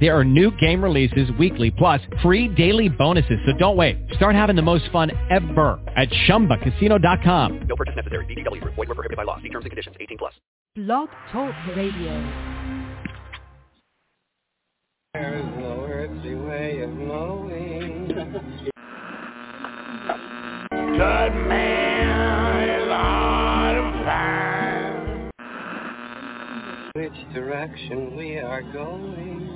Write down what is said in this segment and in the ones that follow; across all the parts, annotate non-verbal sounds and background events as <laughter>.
There are new game releases weekly, plus free daily bonuses. So don't wait. Start having the most fun ever at ChumbaCasino.com. No purchase necessary. VGW. Void were prohibited by law. See terms and conditions. 18 plus. Blog Talk Radio. There's no earthly way of knowing. Good man is hard to find. Which direction we are going.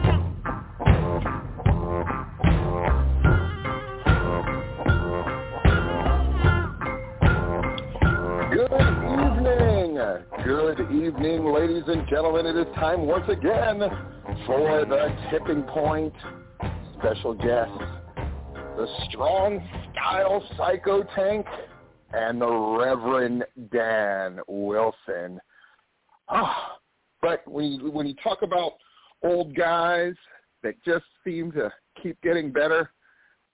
Good evening, ladies and gentlemen. It is time once again for the tipping point. Special guests, the strong style psycho tank and the Reverend Dan Wilson. Ah, but when you, when you talk about old guys that just seem to keep getting better,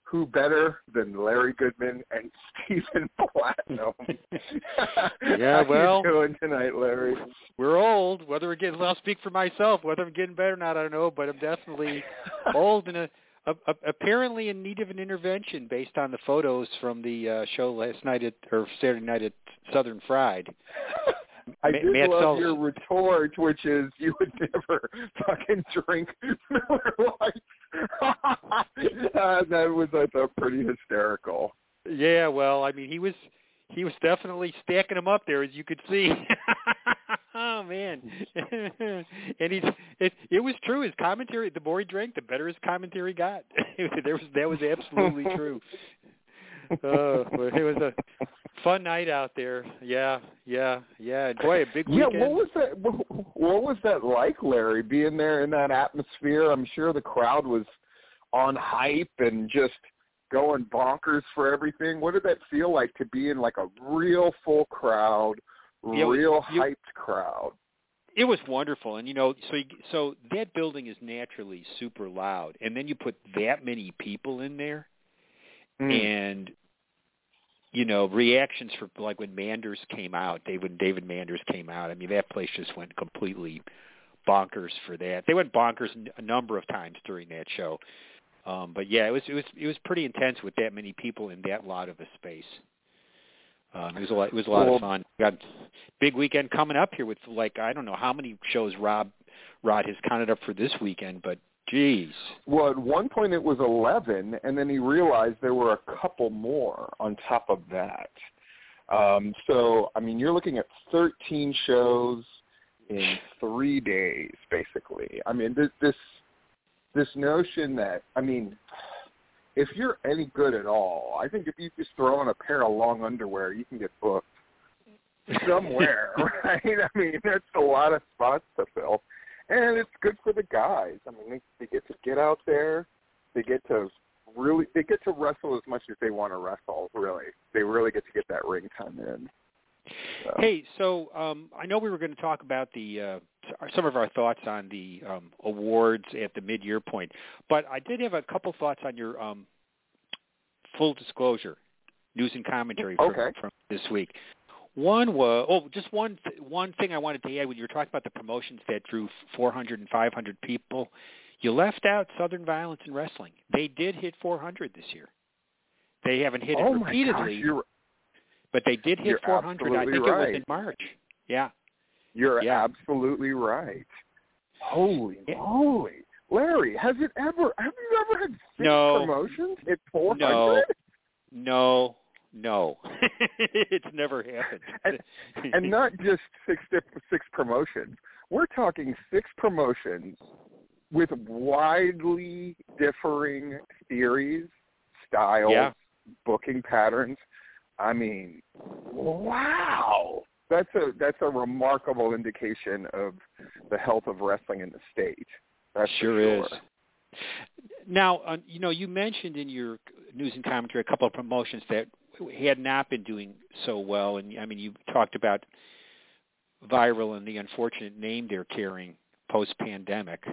who better than Larry Goodman and <laughs> Stephen Platinum? <laughs> Yeah, How well- you doing tonight, Larry? We're old. Whether we're getting, I'll speak for myself. Whether I'm getting better or not, I don't know. But I'm definitely <laughs> old and a, a, a, apparently in need of an intervention based on the photos from the uh, show last night at or Saturday night at Southern Fried. I Ma- did love your retort, which is you would <laughs> never fucking drink <laughs> Miller Lights. <laughs> uh, that was, I thought, pretty hysterical. Yeah, well, I mean, he was he was definitely stacking them up there, as you could see. oh man, and he's it, it was true. His commentary, the more he drank, the better his commentary got. there was that was absolutely true. Oh, it was a fun night out there. Yeah, yeah, yeah. Boy, a big Yeah, what was that? What was that like, Larry? Being there in that atmosphere, I'm sure the crowd was on hype and just going bonkers for everything. What did that feel like to be in like a real full crowd, Yeah, real you- hyped crowd? it was wonderful and you know so you, so that building is naturally super loud and then you put that many people in there Mm. and you know reactions for like when Manders came out David David Manders came out I mean that place just went completely bonkers for that they went bonkers a number of times during that show um but yeah it was it was it was pretty intense with that many people in that lot of a space um, it was a lot. It was a lot Well- of fun. Got big weekend coming up here with like I don't know how many shows Rob Rod has counted up for this weekend, but geez, Well, at one point it was 11, and then he realized there were a couple more on top of that. Um, so, I mean, you're looking at 13 shows in three days, basically. I mean, this this this notion that I mean, if you're any good at all, I think if you just throw on a pair of long underwear, you can get booked somewhere, <laughs> right? I mean, that's a lot of spots to fill, and it's good for the guys. I mean, they, they get to get out there, they get to really, they get to wrestle as much as they want to wrestle. Really, they really get to get that ring time in. So. Hey, so um, I know we were going to talk about the uh, some of our thoughts on the um, awards at the mid-year point, but I did have a couple thoughts on your um, full disclosure news and commentary from, Okay. from this week. One was oh, just one th- one thing I wanted to add when you were talking about the promotions that drew 400 and 500 people. You left out Southern Violence and Wrestling. They did hit 400 this year. They haven't hit oh it repeatedly, gosh, but they did hit 400. I think it was in March. Yeah. You're Yeah. absolutely right. Holy Yeah. moly. Larry, has it ever have you ever had six No. promotions at four hundred? No. No, no, <laughs> it's never happened. And- And not just six six promotions. We're talking six promotions with widely differing theories styles, Yeah. booking patterns. I mean, wow. That's a that's a remarkable indication of the health of wrestling in the state. That sure sure. is. Now, uh, you know, you mentioned in your news and commentary a couple of promotions that had not been doing so well, and I mean, you talked about viral and the unfortunate name they're carrying post-pandemic.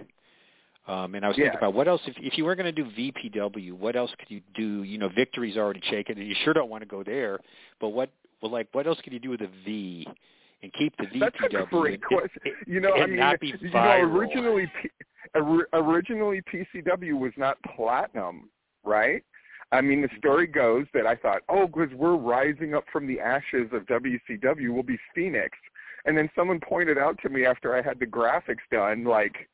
Um, and I was Yeah. thinking about what else if, if you were going to do VPW, what else could you do? You know, Victory's already shaken, and you sure don't want to go there. But what, well, like, what else could you do with a V and keep the VPW? That's a great and- question. You know, I mean, you know, originally, originally PCW was not platinum, right? I mean, the story goes that I thought, oh, because we're rising up from the ashes of WCW, we'll be Phoenix. And then someone pointed out to me after I had the graphics done, like,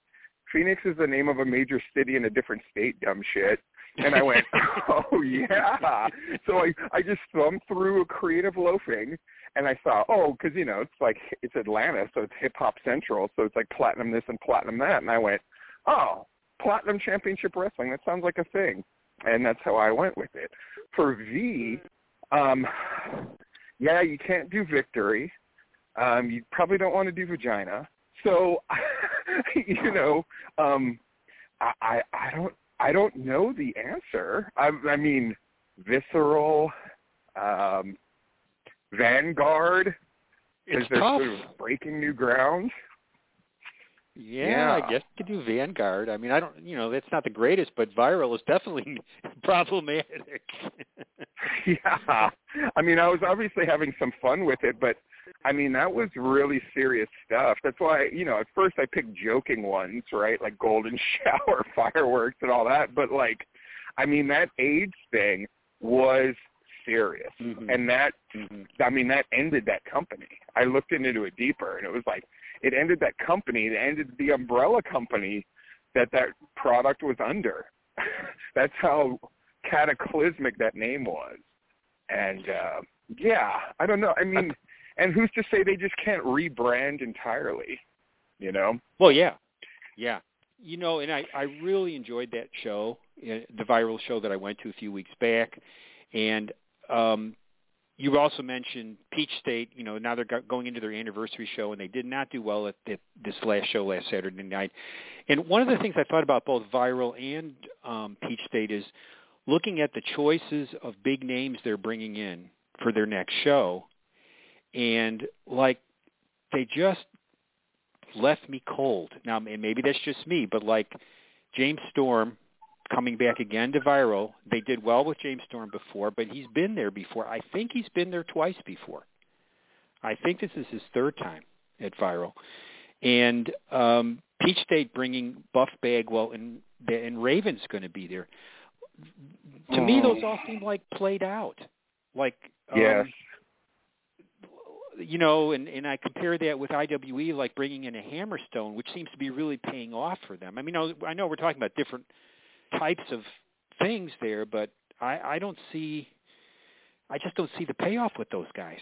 Phoenix is the name of a major city in a different state, dumb shit. And I went, <laughs> <laughs> oh yeah. So I I just thumbed through a creative loafing, and I saw, oh, because you know it's like it's Atlanta, so it's hip hop central, so it's like platinum this and platinum that, and I went, oh, platinum championship wrestling. That sounds like a thing, and that's how I went with it. For V, um, yeah, you can't do victory. Um, you probably don't want to do vagina. So, <laughs> you know, um, I, I I don't I don't know the answer. I, I mean, visceral, um, Vanguard. It's is there tough. sort of breaking new ground? Yeah, Yeah. I guess you could do Vanguard. I mean, I don't, you know, that's not the greatest, but viral is definitely <laughs> problematic. <laughs> yeah. I mean, I was obviously having some fun with it, but I mean, that was really serious stuff. That's why, you know, at first I picked joking ones, right? Like golden <laughs> shower fireworks and all that, but like I mean, that AIDS thing was serious. Mhm. And that Mhm. I mean, that ended that company. I looked into it deeper and it was like it ended that company, it ended the umbrella company that that product was under. <laughs> That's how cataclysmic that name was. And uh yeah, I don't know. I mean, and who's to say they just can't rebrand entirely, you know? Well, yeah, yeah. You know, and I I really enjoyed that show, uh, the viral show that I went to a few weeks back, and um, you also mentioned Peach State. You know, now they're going into their anniversary show, and they did not do well at, this last show last Saturday night. And one of the things I thought about both viral and um, Peach State is looking at the choices of big names they're bringing in for their next show, and like they just left me cold. Now, and maybe that's just me, but like James Storm coming back again to Viral, they did well with James Storm before, but he's been there before. I think he's been there twice before. I think this is his third time at Viral. And um, Peach State bringing Buff Bagwell and and Raven's going to be there. To me, those all seem like played out. Like um, Yes. you know, and and I compare that with IWE, like bringing in a Hammerstone, which seems to be really paying off for them. I mean, I I know we're talking about different types of things there, but I I don't see, I just don't see the payoff with those guys.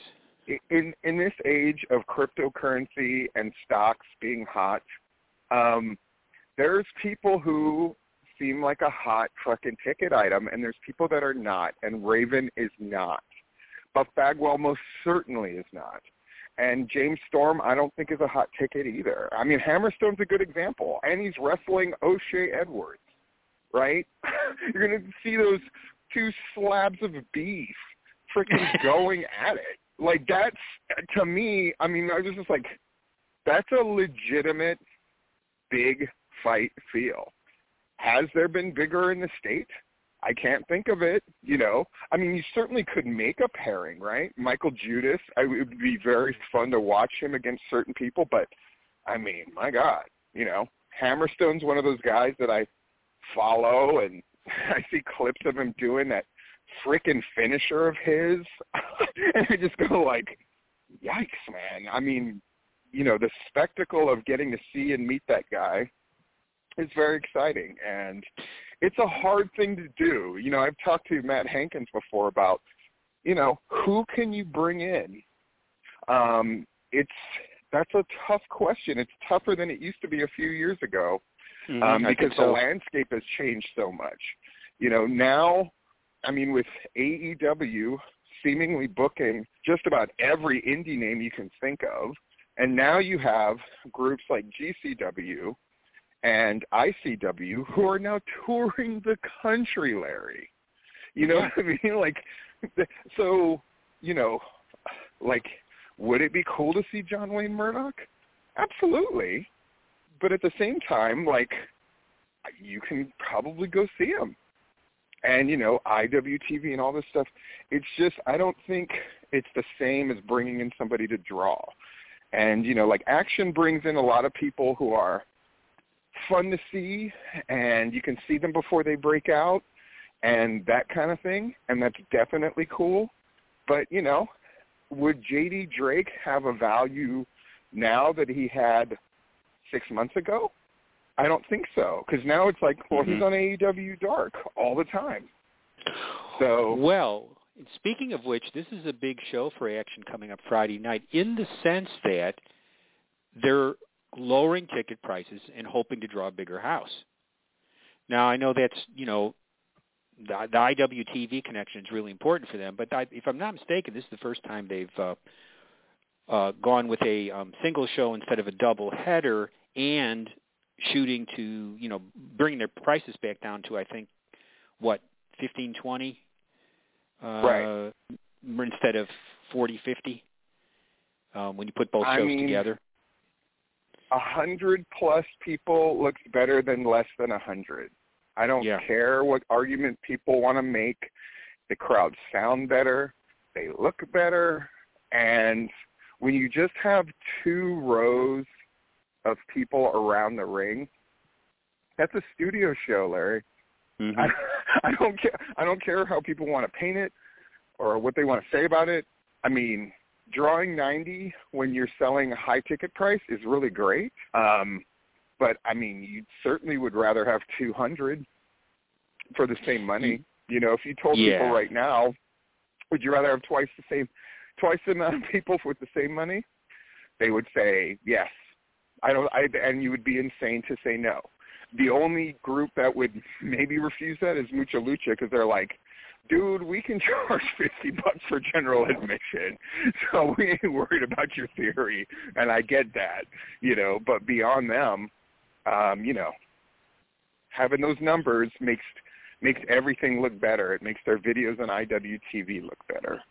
in in this age of cryptocurrency and stocks being hot, um, there's people who seem like a hot fucking ticket item, and there's people that are not, and Raven is not. Buff Bagwell most certainly is not. And James Storm, I don't think is a hot ticket either. I mean, Hammerstone's a good example, and he's wrestling O'Shay Edwards, right? <laughs> You're going to see those two slabs of beef freaking <laughs> going at it. Like that's to me. I mean, I was just like, that's a legitimate big fight feel. Has there been bigger in the state? I can't think of it. You know, I mean, you certainly could make a pairing, right? Michael Judas. I, it would be very fun to watch him against certain people, but I mean, my God, you know, Hammerstone's one of those guys that I follow, and <laughs> I see clips of him doing that frickin' finisher of his, <laughs> and I just go like, yikes, man. I mean, you know, the spectacle of getting to see and meet that guy is very exciting, and it's a hard thing to do. You know, I've talked to Matt Hankins before about, you know, who can you bring in? Um, it's that's a tough question. It's tougher than it used to be a few years ago Mhm, um, because the landscape has changed so much. You know, now I mean, with AEW seemingly booking just about every indie name you can think of, and now you have groups like GCW and ICW who are now touring the country, Larry. You know what I mean? <laughs> Like, so, you know, like, would it be cool to see John Wayne Murdoch? Absolutely. But at the same time, like, you can probably go see him. And, you know, IWTV and all this stuff, it's just, I don't think it's the same as bringing in somebody to draw. And, you know, like action brings in a lot of people who are fun to see and you can see them before they break out and that kind of thing. And that's definitely cool. But, you know, would JD Drake have a value now that he had six months ago? I don't think so because now it's like, well, mm-hmm. he's on AEW Dark all the time. So well, speaking of which, this is a big show for Action coming up Friday night in the sense that they're lowering ticket prices and hoping to draw a bigger house. Now, I know that's you know the, the IWTV connection is really important for them, but I, if I'm not mistaken, this is the first time they've uh, uh, gone with a um, single show instead of a double header and shooting to you know bringing their prices back down to I think what fifteen twenty uh, right. instead of forty fifty um, when you put both I shows mean, together. A hundred plus people looks better than less than a hundred. I don't Yeah. care what argument people want to make. The crowds sound better, they look better, and when you just have two rows of people around the ring, that's a studio show, Larry. Mm-hmm. I, <laughs> I don't care. I don't care how people want to paint it or what they want to say about it. I mean, drawing 90 when you're selling a high ticket price is really great. Um, but I mean, you certainly would rather have 200 for the same money. You know, if you told Yeah. people right now, would you rather have twice the same, twice the amount of people with the same money? They would say yes. I don't. I and you would be insane to say no. The only group that would <laughs> maybe refuse that is Mucha Lucha because they're like, dude, we can <laughs> charge fifty bucks for general admission, <laughs> so we ain't worried about your theory. And I get that, you know. But beyond them, um, you know, having those numbers makes makes everything look better. It makes their videos on IWTV look better.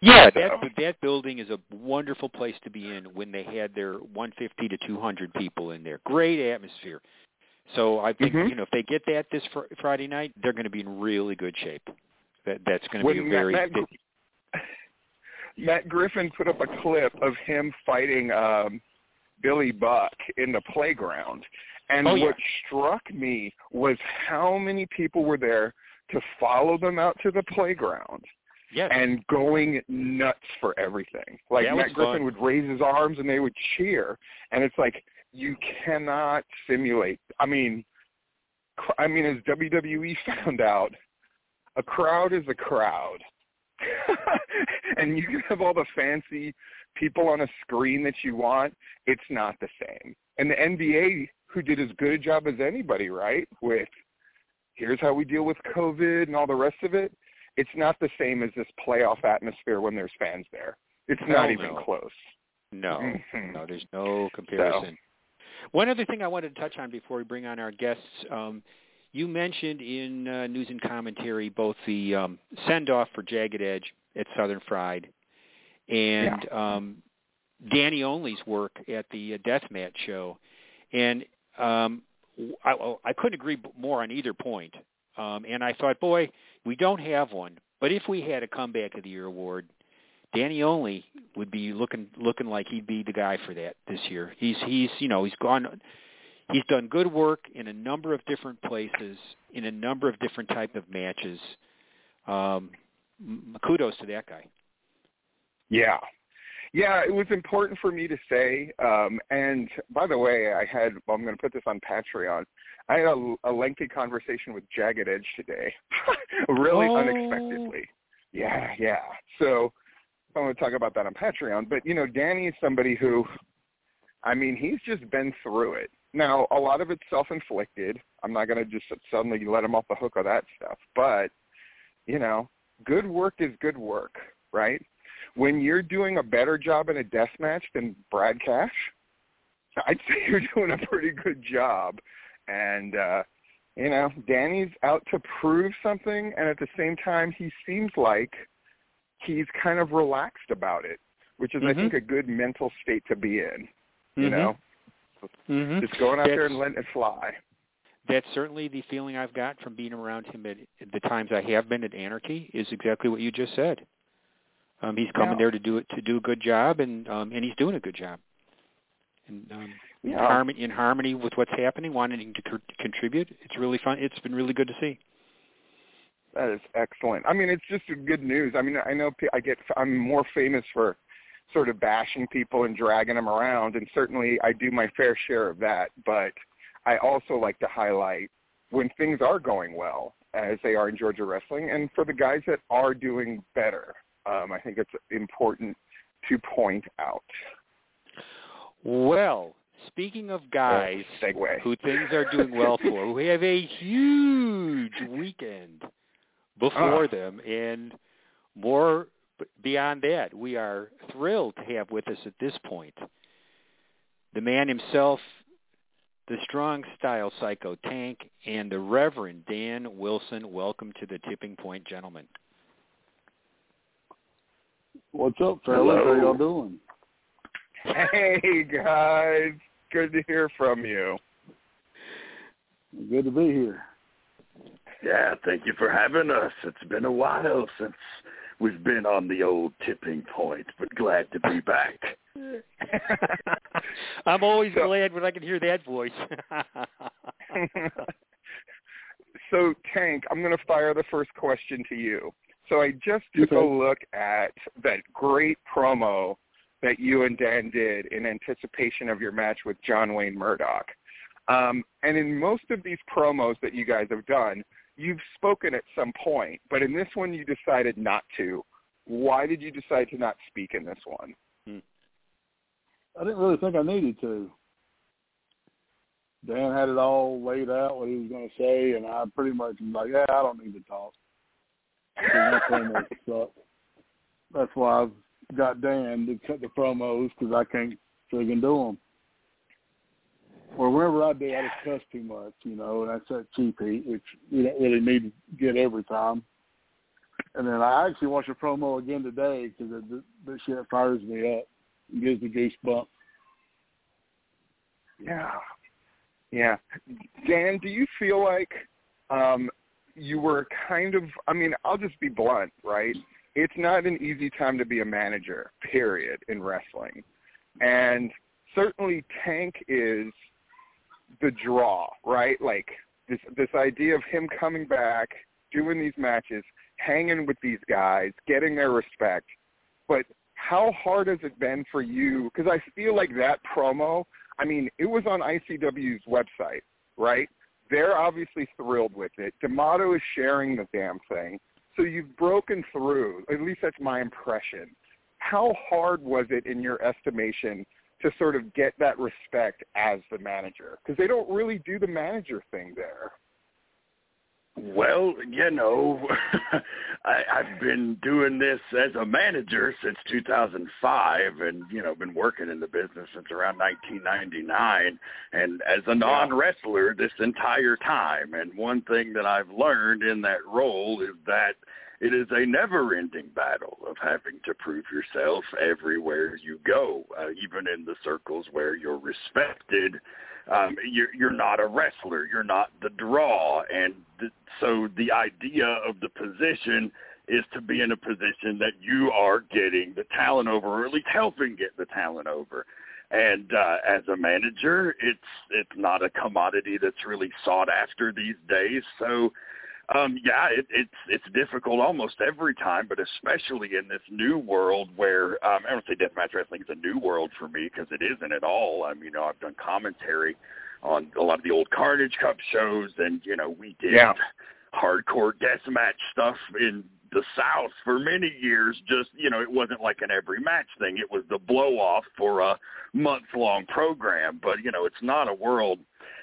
Yeah, that that building is a wonderful place to be in when they had their 150 to 200 people in there. Great atmosphere. So I think Mhm. you know if they get that this fr- Friday night, they're going to be in really good shape. That that's going to be a very Matt, Matt, Matt Griffin put up a clip of him fighting um, Billy Buck in the playground, and Oh, yeah. what struck me was how many people were there to follow them out to the playground yes. and going nuts for everything. Like Matt Griffin fun. would raise his arms and they would cheer, and it's like you cannot simulate. I mean, I mean, as WWE <laughs> found out, a crowd is a crowd, <laughs> and you can have all the fancy people on a screen that you want. It's not the same. And the NBA, who did as good a job as anybody, right? With here's how we deal with COVID and all the rest of it. It's not the same as this playoff atmosphere when there's fans there. It's not even no. close. no, Mhm. no, there's no comparison. One other thing I wanted to touch on before we bring on our guests, um, you mentioned in uh, news and commentary both the um, send off for Jagged Edge at Southern Fried and um, Danny Only's work at the uh, Deathmatch show, and um, I, I couldn't agree more on either point. Um, and I thought, boy, we don't have one, but if we had a comeback of the year award, Danny Only would be looking looking like he'd be the guy for that this year. He's he's you know he's gone he's done good work in a number of different places in a number of different type of matches. Um, kudos to that guy. Yeah. Yeah, it was important for me to say. Um, and by the way, I had, well, I'm going to put this on Patreon. I had a, a lengthy conversation with Jagged Edge today, <laughs> really Oh. unexpectedly. Yeah, yeah. So I'm going to talk about that on Patreon. But, you know, Danny is somebody who, I mean, he's just been through it. Now, a lot of it's self-inflicted. I'm not going to just suddenly let him off the hook of that stuff. But you know, good work is good work, right? When you're doing a better job in a death match than Brad Cash, I'd say <laughs> you're doing a pretty good job. And uh, you know, Danny's out to prove something and at the same time he seems like he's kind of relaxed about it, which is Mm-hmm. I think a good mental state to be in. You Mhm. know? Mhm. Just going out there and letting it fly. that's certainly the feeling I've got from being around him at, the times I have been at Anarchy. Is exactly what you just said. Um, he's coming Yeah. there to do it to do a good job, and um, and he's doing a good job. And um, Yeah. harmony in harmony with what's happening, wanting to co- contribute. It's really fun. It's been really good to see. That is excellent. I mean, it's just good news. I mean, I know I get I'm more famous for sort of bashing people and dragging them around, and certainly I do my fair share of that. But I also like to highlight when things are going well, as they are in Georgia wrestling, and for the guys that are doing better. Um, I think it's important to point out. Well, speaking of guys segue. who things are doing well for, who have a huge weekend before Ah. them, and more beyond that, we are thrilled to have with us at this point the man himself, the strong style psycho tank, and the Reverend Dan Wilson. Welcome to the Tipping Point, gentlemen. What's up, fellas? How Hello. y'all doing? Hey guys, good to hear from you. Good to be here. Yeah, thank you for having us. It's been a while since we've been on the old tipping point, but glad to be back. <laughs> I'm always So- glad when I can hear that voice. <laughs> so Tank, I'm going to fire the first question to you. So I just took a look at that great promo that you and Dan did in anticipation of your match with John Wayne Murdoch. Um, and in most of these promos that you guys have done, you've spoken at some point, but in this one you decided not to. Why did you decide to not speak in this one? I didn't really think I needed to. Dan had it all laid out what he was going to say, and I pretty much was like, "Yeah, I don't need to talk." So my promos suck. That's why I've got Dan to cut the promos because I can't friggin' do them. Or whenever I do, I just cuss too much, you know, and that's that cheap heat, which we don't really need to get every time. And then I actually watched a promo again today because the shit fires me up and gives me goosebumps. Yeah. Yeah. Dan, do you feel like um you were kind of I mean, I'll just be blunt, right? It's not an easy time to be a manager, period, in wrestling. And certainly Tank is the draw, right? Like this this idea of him coming back, doing these matches, hanging with these guys, getting their respect. But how hard has it been for you? Because I feel like that promo, I mean, it was on ICW's website, right? They're obviously thrilled with it. D'Amato is sharing the damn thing. So you've broken through. At least that's my impression. How hard was it, in your estimation, to sort of get that respect as the manager? Because they don't really do the manager thing there. Well, you know, <laughs> I, I've been doing this as a manager since 2005, and you know, been working in the business since around 1999, and as a non-wrestler this entire time. And one thing that I've learned in that role is that it is a never-ending battle of having to prove yourself everywhere you go, uh, even in the circles where you're respected um, you're you're not a wrestler, you're not the draw, and th- so the idea of the position is to be in a position that you are getting the talent over, or at least helping get the talent over. And uh, as a manager, it's it's not a commodity that's really sought after these days. So um, yeah, it, it's it's difficult almost every time, but especially in this new world where um, I don't say deathmatch wrestling is a new world for me because it isn't at all. I mean, you know, I've done commentary on a lot of the old Carnage Cup shows, and you know, we did Yeah. hardcore deathmatch stuff in the South for many years. Just you know, it wasn't like an every match thing; it was the blow off for a month long program. But you know, it's not a world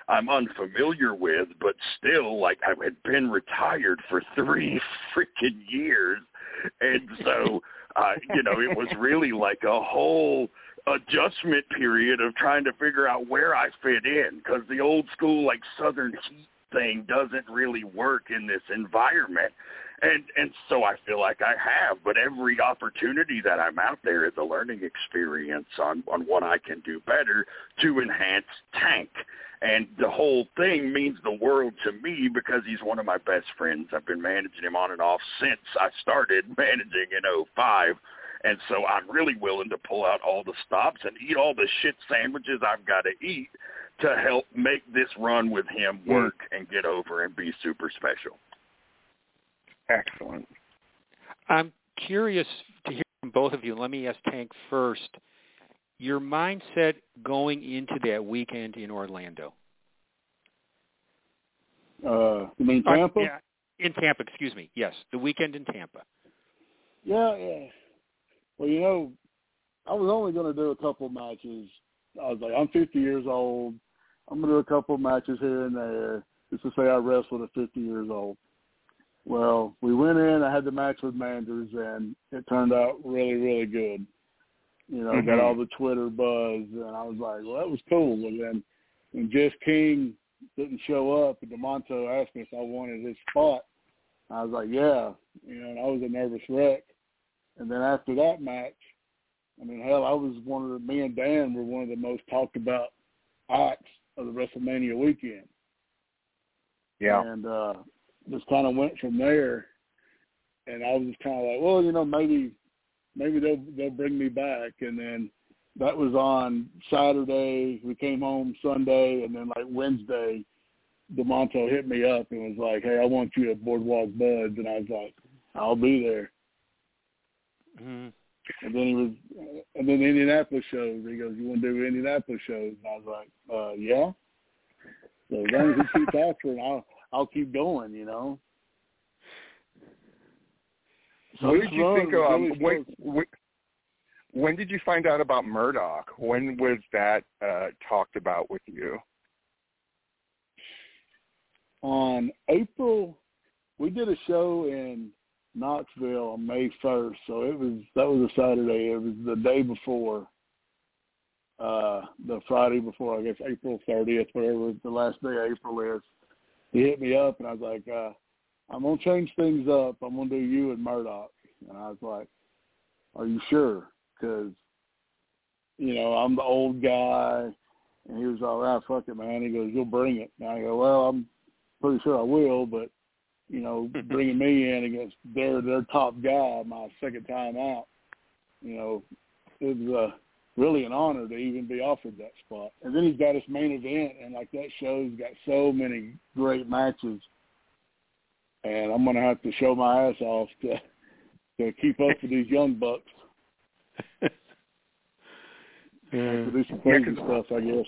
I'm unfamiliar with, but still, like I had been retired for three <laughs> freaking years, and so, uh, you know, it was really like a whole adjustment period of trying to figure out where I fit in because the old school like Southern heat thing doesn't really work in this environment and and so I feel like I have. But every opportunity that I'm out there is a learning experience on on what I can do better to enhance Tank. And the whole thing means the world to me because he's one of my best friends. I've been managing him on and off since I started <laughs> managing in '05. And so I'm really willing to pull out all the stops and eat all the shit sandwiches I've got to eat to help make this run with him mm. work and get over and be super special. Excellent. I'm curious to hear from both of you. Let me ask Tank first. Your mindset going into that weekend in Orlando. Uh, you mean Uh, Tampa? yeah, in Tampa, excuse me. Yes, the weekend in Tampa. Yeah, yeah. Well, you know, I was only going to do a couple matches. I was like, I'm 50 years old. I'm going to do a couple matches here and there just to say I wrestled at 50 years old. Well, we went in. I had the match with Manders, and it turned out really, really good. You know, got Mhm. all the Twitter buzz, and I was like, well, that was cool. And then when Jess King didn't show up, and DeMonto asked me if I wanted his spot, I was like, yeah. You know, and I was a nervous wreck. And then after that match, I mean, hell, I was one of the, me and Dan were one of the most talked about acts of the WrestleMania weekend. Yeah. And uh just kind of went from there. And I was just kind of like, well, you know, maybe maybe they'll they'll bring me back. And then that was on Saturday. We came home Sunday, and then like Wednesday, Demonto hit me up and was like, "Hey, I want you at Boardwalk Buds," and I was like, "I'll be there." Mm-hmm. And then he was, and then Indianapolis shows. He goes, "You want to do Indianapolis shows?" And I was like, uh, "Yeah." So as long as he keeps <laughs> offering, I'll I'll keep going. You know. So what did you think of? really when, when, when did you find out about Murdoch? When was that uh, talked about with you? on April, we did a show in Knoxville on May first. So it was that was a Saturday. It was the day before, uh, the Friday before, I guess April thirtieth, whatever the last day of April is. He hit me up and I was like, uh, I'm gonna change things up. I'm gonna do you and Murdoch. And I was like, Are you sure? Because you know I'm the old guy. And he was all right, fuck it, man. He goes, you'll bring it. And I go, well, I'm pretty sure I will, but you know, <laughs> bringing me in against their their top guy, my second time out, you know, it was uh, really an honor to even be offered that spot. And then he's got his main event, and like that show's got so many great matches, and I'm gonna have to show my ass off to to keep up with these young bucks. <laughs> to do some Yeah, crazy 'cause- stuff, I guess.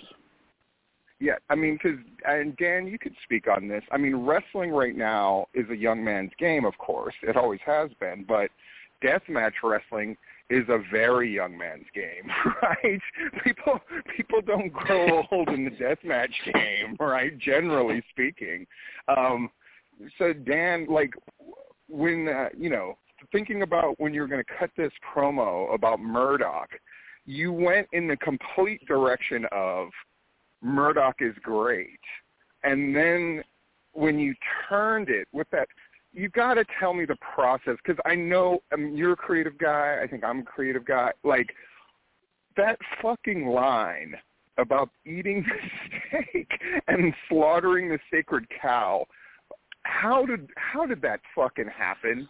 Yeah, I mean, because and Dan, you could speak on this. I mean, wrestling right now is a young man's game, of course. It always has been, but deathmatch wrestling is a very young man's game, <laughs> right? People people don't grow old in the deathmatch game, right? Generally speaking. Um, so Dan, like when uh, you know thinking about when you're going to cut this promo about Murdoch, you went in the complete direction of Murdoch is great. And then when you turned it with that, you got to tell me the process because I know I mean, you're a creative guy. I think I'm a creative guy. Like that fucking line about eating <laughs> the steak and slaughtering the sacred cow. How did how did that fucking happen?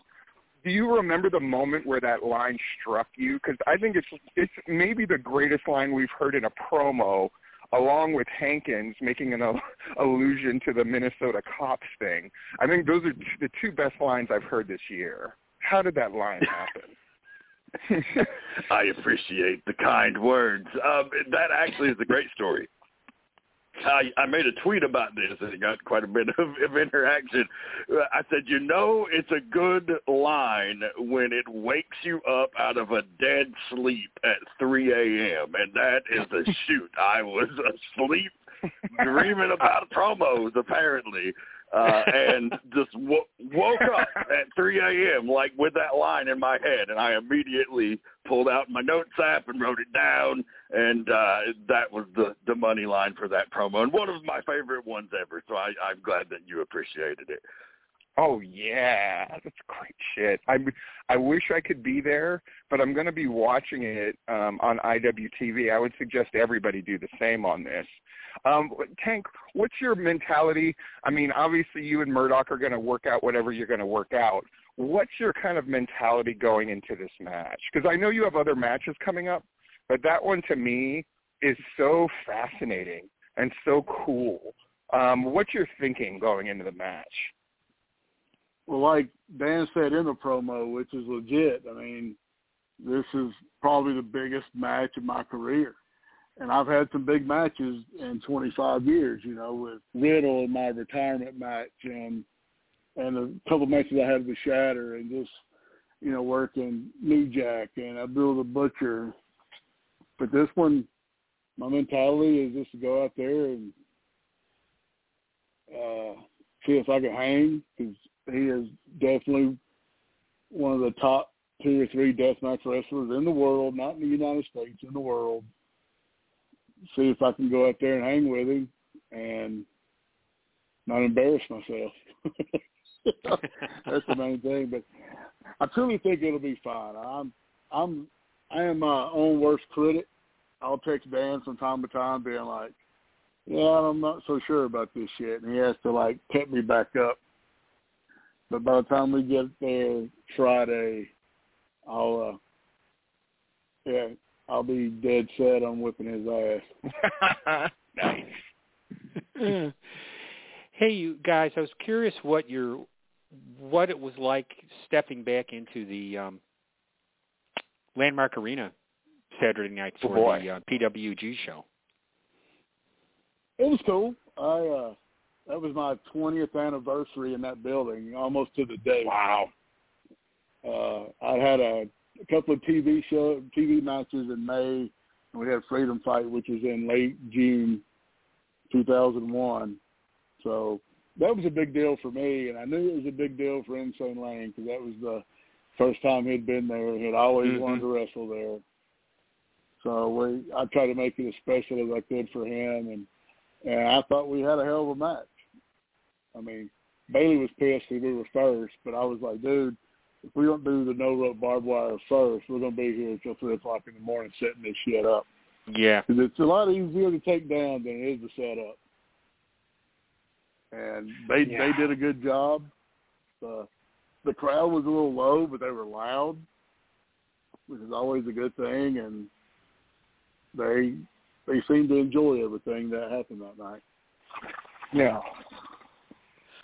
Do you remember the moment where that line struck you? Because I think it's it's maybe the greatest line we've heard in a promo along with Hankins making an al- <laughs> allusion to the Minnesota cops thing. I think those are t- the two best lines I've heard this year. How did that line <laughs> happen? I appreciate the kind words. Um, that actually is a great story. I, I made a tweet about this and it got quite a bit <laughs> of, of interaction. I said, you know, it's a good line when it wakes you up out of a dead sleep at 3 a.m. And that is a <laughs> shoot. I was asleep <laughs> dreaming about promos apparently, uh, and just w- woke up at 3 a.m. like with that line in my head, and I immediately pulled out my notes app and wrote it down, and uh, that was the the money line for that promo, and one of my favorite ones ever. So I, I'm glad that you appreciated it. Oh yeah, that's great shit. I I wish I could be there, but I'm going to be watching it um, on IWTV. I would suggest everybody do the same on this. Um, Tank, what's your mentality? I mean, obviously you and Murdoch are going to work out whatever you're going to work out. What's your kind of mentality going into this match? Because I know you have other matches coming up, but that one to me is so fascinating and so cool. Um, what's your thinking going into the match? Well, like Dan said in the promo, which is legit. I mean, this is probably the biggest match of my career, and I've had some big matches in 25 years. You know, with Riddle in my retirement match, and and a couple matches I had with Shatter, and just you know working New Jack and I Abdul the Butcher. But this one, my mentality is just to go out there and uh, see if I can hang because he is definitely one of the top two or three deathmatch wrestlers in the world, not in the United States, in the world. See if I can go out there and hang with him and not embarrass myself. <laughs> That's the main thing. But I truly think it'll be fine. I'm I'm I am my own worst critic. I'll text Dan from time to time being like, Yeah, I'm not so sure about this shit and he has to like pep me back up but by the time we get there Friday, I'll uh yeah, I'll be dead set on whipping his ass. <laughs> <laughs> nice. hey, you guys, I was curious what your what it was like stepping back into the um Landmark Arena Saturday night for oh the uh, PWG show. It was cool. I uh that was my 20th anniversary in that building, almost to the day. Wow. Uh, I had a, a couple of TV show TV matches in May, and we had Freedom Fight, which was in late June 2001. So that was a big deal for me, and I knew it was a big deal for Insane Lane because that was the first time he'd been there. He'd always mm-hmm. wanted to wrestle there. So we, I tried to make it as special as I could for him, and and I thought we had a hell of a match. I mean, Bayley was pissed that we were first, but I was like, dude, if we don't do the no rope barbed wire first, we're gonna be here until three o'clock in the morning setting this shit up. Yeah, because it's a lot easier to take down than it is to set up. And they yeah. they did a good job. The the crowd was a little low, but they were loud, which is always a good thing. And they they seemed to enjoy everything that happened that night. Yeah.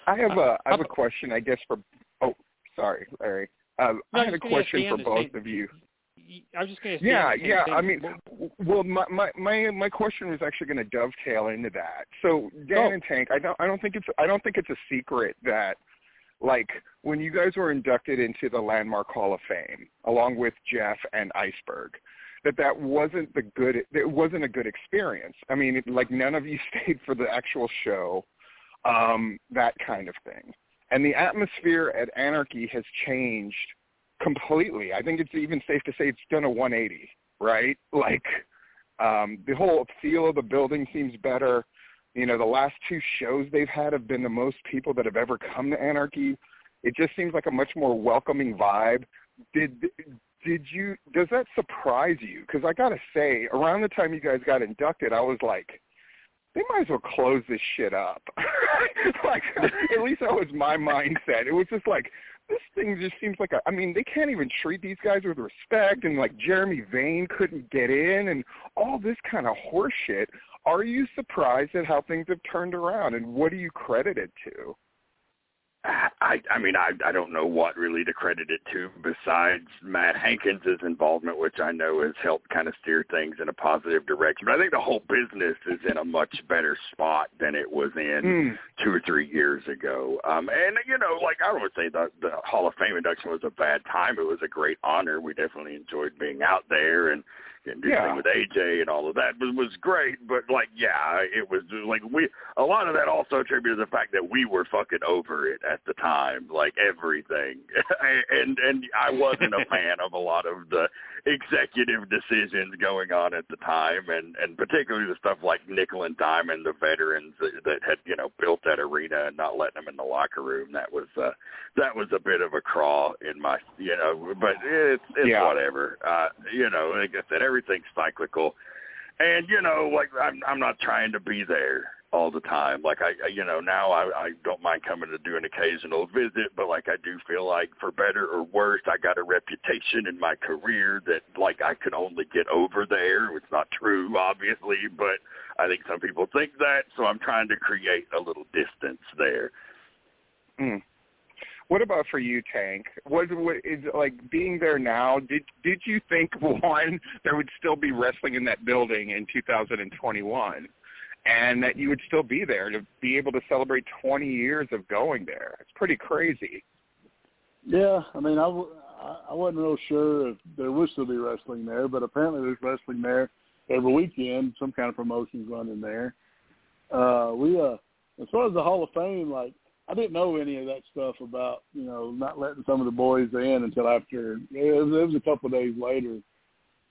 I have a I have a question, I guess for sorry, Larry. Um, no, I have a question for both of you. I was just going to say yeah, yeah. I mean, well, my my my my question was actually going to dovetail into that. So Dan oh. and Tank, I don't I don't think it's I don't think it's a secret that like when you guys were inducted into the Landmark Hall of Fame along with Jeff and Iceberg, that that wasn't the good it wasn't a good experience. I mean, it, like none of you <laughs> stayed for the actual show um, that kind of thing. And the atmosphere at Anarchy has changed completely. I think it's even safe to say it's done a 180, right? <laughs> Like um, the whole feel of the building seems better. You know, the last two shows they've had have been the most people that have ever come to Anarchy. It just seems like a much more welcoming vibe. Did did you does that surprise you? Because I gotta say, around the time you guys got inducted, I was like, they might as well close this shit up. <laughs> like at least that was my mindset. It was just like this thing just seems like a I mean, they can't even treat these guys with respect and like Jeremy Vane couldn't get in and all this kind of horseshit. Are you surprised at how things have turned around and what do you credit it to? I I mean I I don't know what really to credit it to besides Matt Hankins' involvement, which I know has helped kind of steer things in a positive direction. But I think the whole business is in a much better spot than it was in mm. two or three years ago. Um, and you know, like I don't want to say the the Hall of Fame induction was a bad time. It was a great honor. We definitely enjoyed being out there and and Yeah. with AJ and all of that was was great. But like, yeah, it was like we a lot of that also attributed to the fact that we were fucking over it at the time, like everything, <laughs> and and I wasn't a <laughs> fan of a lot of the executive decisions going on at the time, and and particularly the stuff like Nickel and Diamond, the veterans that, that had you know built that arena and not letting them in the locker room. That was uh, that was a bit of a crawl in my you know, but it's it's Yeah. whatever. Uh, you know, like I said, everything's cyclical, and you know, like I'm I'm not trying to be there all the time. Like I, you know, now I, I don't mind coming to do an occasional visit, but like I do feel like for better or worse, I got a reputation in my career that like I could only get over there. It's not true, obviously, but I think some people think that, so I'm trying to create a little distance there. Mm. What about for you, Tank? Was what is like being there now? Did did you think <laughs> one there would still be wrestling in that building in 2021, and that you would still be there to be able to celebrate 20 years of going there? It's pretty crazy. Yeah, I mean, I, w- I- wasn't real sure if there would still be wrestling there, but apparently there's wrestling there every weekend. Some kind of promotions running there. Uh, we, uh, as far as the Hall of Fame, like I didn't know any of that stuff about you know not letting some of the boys in until after it was, it was a couple of days later,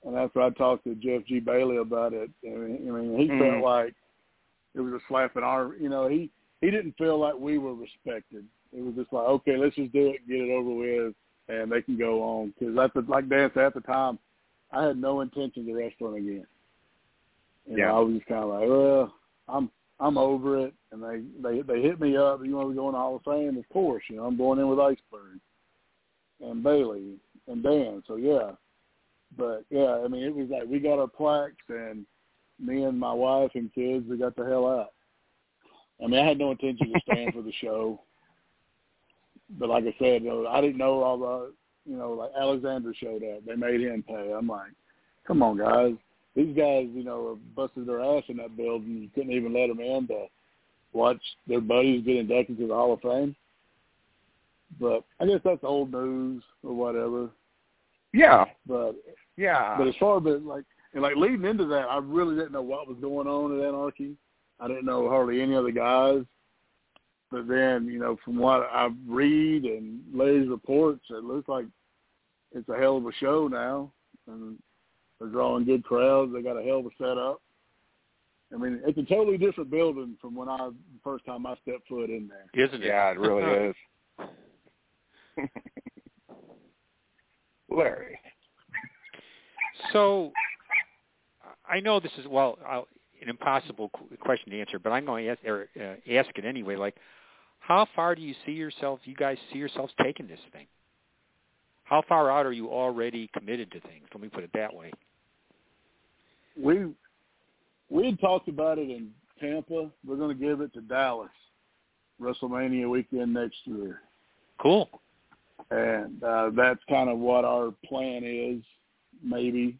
and after I talked to Jeff G Bailey about it, I mean, I mean he Mhm. felt like it was a slap in our, you know, he he didn't feel like we were respected. It was just like, okay, let's just do it, get it over with, and they can go on. Because at the like Dan said at the time, I had no intention of wrestling again. You Yeah. know, I was just kind of like, well, I'm I'm over it, and they they they hit me up. You want to go in the Hall of Fame? Of course, you know, I'm going in with Iceberg and Bailey and Dan. So yeah, but yeah, I mean, it was like we got our plaques, and me and my wife and kids, we got the hell out. I mean, I had no intention to stand for the <laughs> show, but like I said, you know, I didn't know all the, you know, like Alexander showed up. They made him pay. I'm like, come on, guys. These guys, you know, busted their ass in that building. You couldn't even let them in to watch their buddies get inducted to the Hall of Fame. But I guess that's old news or whatever. Yeah, But yeah. but as far as like and like leading into that, I really didn't know what was going on at Anarchy. I didn't know hardly any of the guys. But then, you know, from what I read and Larry's reports, it looks like it's a hell of a show now, and they're drawing good crowds. They got a hell of a setup. I mean, it's a totally different building from when I the first time I stepped foot in there. Isn't it? yeah, it really <laughs> is. <laughs> Larry. So, I know this is well I'll, an impossible question to answer, but I'm going to ask, or, uh, ask it anyway. Like, how far do you see yourself? You guys see yourselves taking this thing? How far out are you already committed to things? Let me put it that way. we we had talked about it in Tampa. We're going to give it to Dallas WrestleMania weekend next year, Cool. and uh, that's kind of what our plan is. Maybe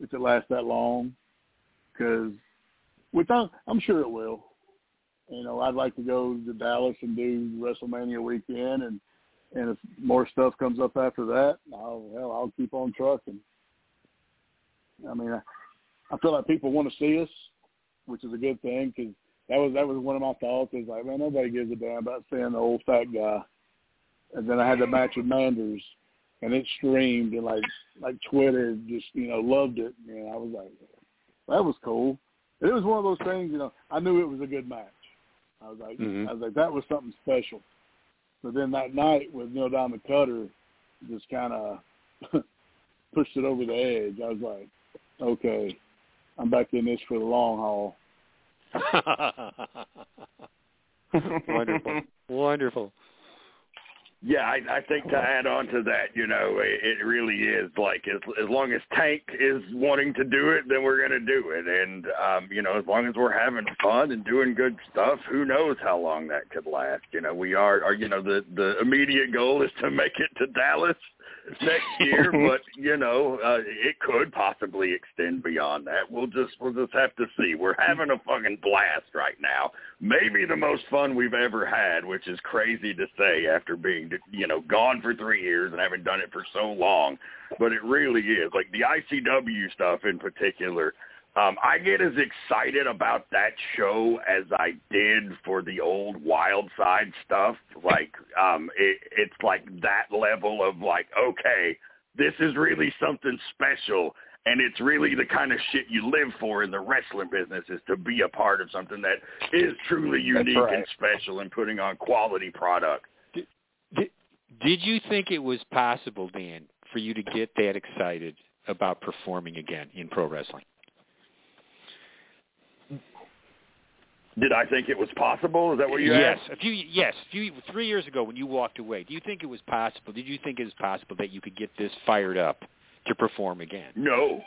if it lasts that long, because which I'm, I'm sure it will. You know, I'd like to go to Dallas and do WrestleMania weekend, and and if more stuff comes up after that, I'll hell, I'll keep on trucking. I mean, I, I feel like people want to see us, which is a good thing because that was that was one of my thoughts. Is like, man, nobody gives a damn about seeing the old fat guy. And then I had the match with Manders, and it streamed and like like Twitter just you know loved it. And I was like, that was cool. And It was one of those things, you know. I knew it was a good match. I was like, Mhm. I was like, that was something special. But then that night with Neil Diamond Cutter, just kind of <laughs> pushed it over the edge. I was like, okay, I'm back in this for the long haul. <laughs> Wonderful. <laughs> Wonderful. Yeah, I, I think to add on to that, you know, it, it really is like as as long as Tank is wanting to do it, then we're going to do it, and um, you know, as long as we're having fun and doing good stuff, who knows how long that could last? You know, we are, are you know, the the immediate goal is to make it to Dallas, <laughs> next year, <laughs> but you know, uh, it could possibly extend beyond that. We'll just we'll just have to see. We're having a fucking blast right now. Maybe the most fun we've ever had, which is crazy to say after being you know gone for three years and having done it for so long, but it really is. Like the ICW stuff in particular um, I get as excited about that show as I did for the old Wild Side stuff. Like, um, it, it's like that level of like, okay, this is really something special, and it's really the kind of shit you live for in the wrestling business is to be a part of something that is truly unique right. and special and putting on quality product. Did, did, did you think it was possible, Dan, for you to get that excited about performing again in pro wrestling? Did I think it was possible? Is that what you yes. asked? A few yes, a few three years ago when you walked away, do you think it was possible? Did you think it was possible that you could get this fired up to perform again? No.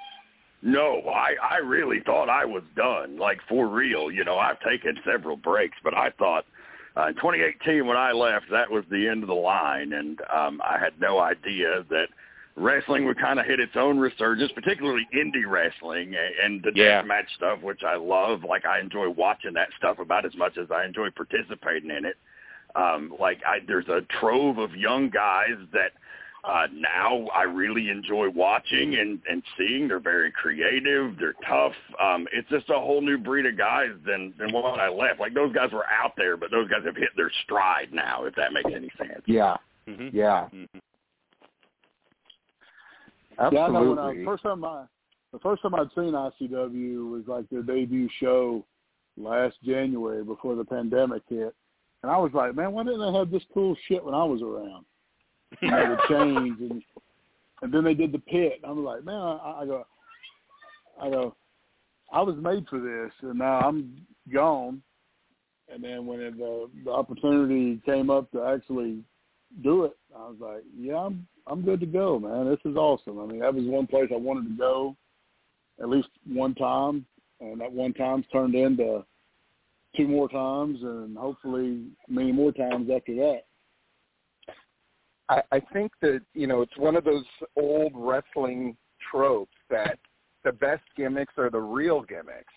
No, I I really thought I was done, like for real. You know, I've taken several breaks, but I thought uh, in 2018 when I left, that was the end of the line, and um, I had no idea that wrestling would kind of hit its own resurgence, particularly indie wrestling and the Yeah. deathmatch stuff, which I love. Like I enjoy watching that stuff about as much as I enjoy participating in it. Um, like I, there's a trove of young guys that uh, now I really enjoy watching and, and seeing. They're very creative. They're tough. Um, it's just a whole new breed of guys than than what I left. Like those guys were out there, but those guys have hit their stride now. If that makes any sense. Yeah, Mm-hmm. yeah, Mm-hmm. Absolutely. Yeah, I know when I first time I the first time I'd seen ICW was like their debut show last January before the pandemic hit. And I was like, Man, why didn't they have this cool shit when I was around? You know, the chains and and then they did the pit. I was like, Man, I, I go I go, I was made for this and now I'm gone and then when it, the the opportunity came up to actually do it, I was like, Yeah, I'm I'm good to go, man. This is awesome. I mean, that was one place I wanted to go at least one time, and that one time's turned into two more times, and hopefully many more times after that. I, I think that you know it's one of those old wrestling tropes that the best gimmicks are the real gimmicks,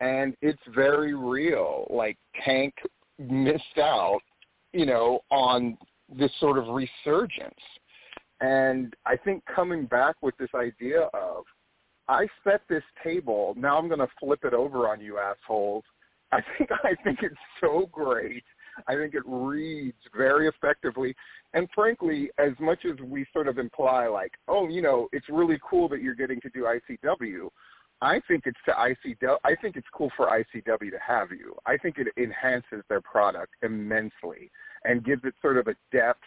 and it's very real. Like Tank missed out, you know, on this sort of resurgence, and I think coming back with this idea of I set this table, now I'm going to flip it over on you assholes. I think <laughs> I think it's so great. I think it reads very effectively. And frankly, as much as we sort of imply like, oh, you know, it's really cool that you're getting to do ICW, I think it's to ICW. I think it's cool for ICW to have you. I think it enhances their product immensely and gives it sort of a depth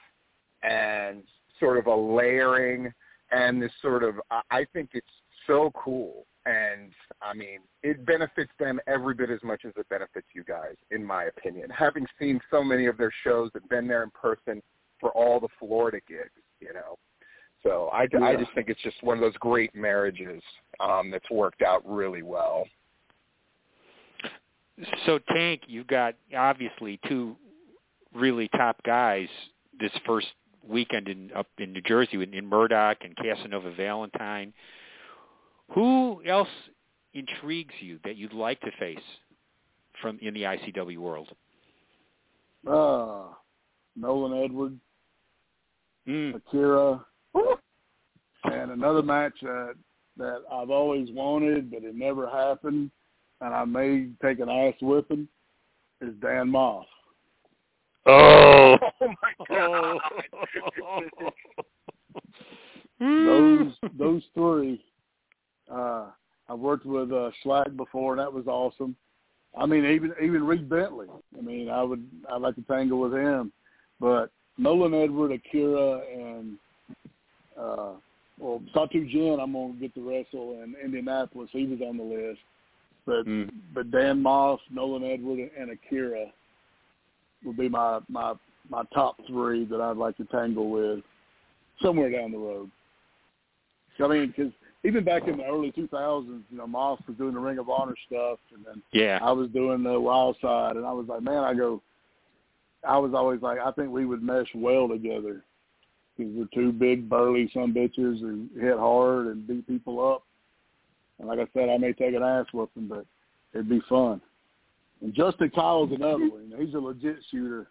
and sort of a layering and this sort of. I- think it's so cool. And I mean, it benefits them every bit as much as it benefits you guys, in my opinion. Having seen so many of their shows and been there in person for all the Florida gigs, you know. So I, I just think it's just one of those great marriages um, that's worked out really well. So Tank, you've got obviously two really top guys this first weekend in up in New Jersey in, in Murdoch and Casanova Valentine. Who else intrigues you that you'd like to face from in the ICW world? Uh, Nolan Edward, Mm. Akira, and another match that that I've always wanted, but it never happened, and I may take an ass whipping, is Dan Maff. Oh, <laughs> Oh my god! <laughs> those those three. Uh, I worked with uh, Slack before, and that was awesome. I mean, even even Reed Bentley. I mean, I would I'd like to tangle with him, but Nolan Edward, Akira, and uh, well, Satu Jin, I'm gonna get to wrestle in Indianapolis. He was on the list, but Mm. but Dan Maff, Nolan Edward, and Akira would be my my my top three that I'd like to tangle with somewhere down the road. I mean, because even back in the early 2000s, you know, Maff was doing the Ring of Honor stuff, and then yeah. I was doing the Wild Side, and I was like, man, I go, I was always like, I think we would mesh well together. because they're two big burly some bitches who hit hard and beat people up. And like I said, I may take an ass whooping, but it'd be fun. And Justin Kyle's another one. He's a legit shooter.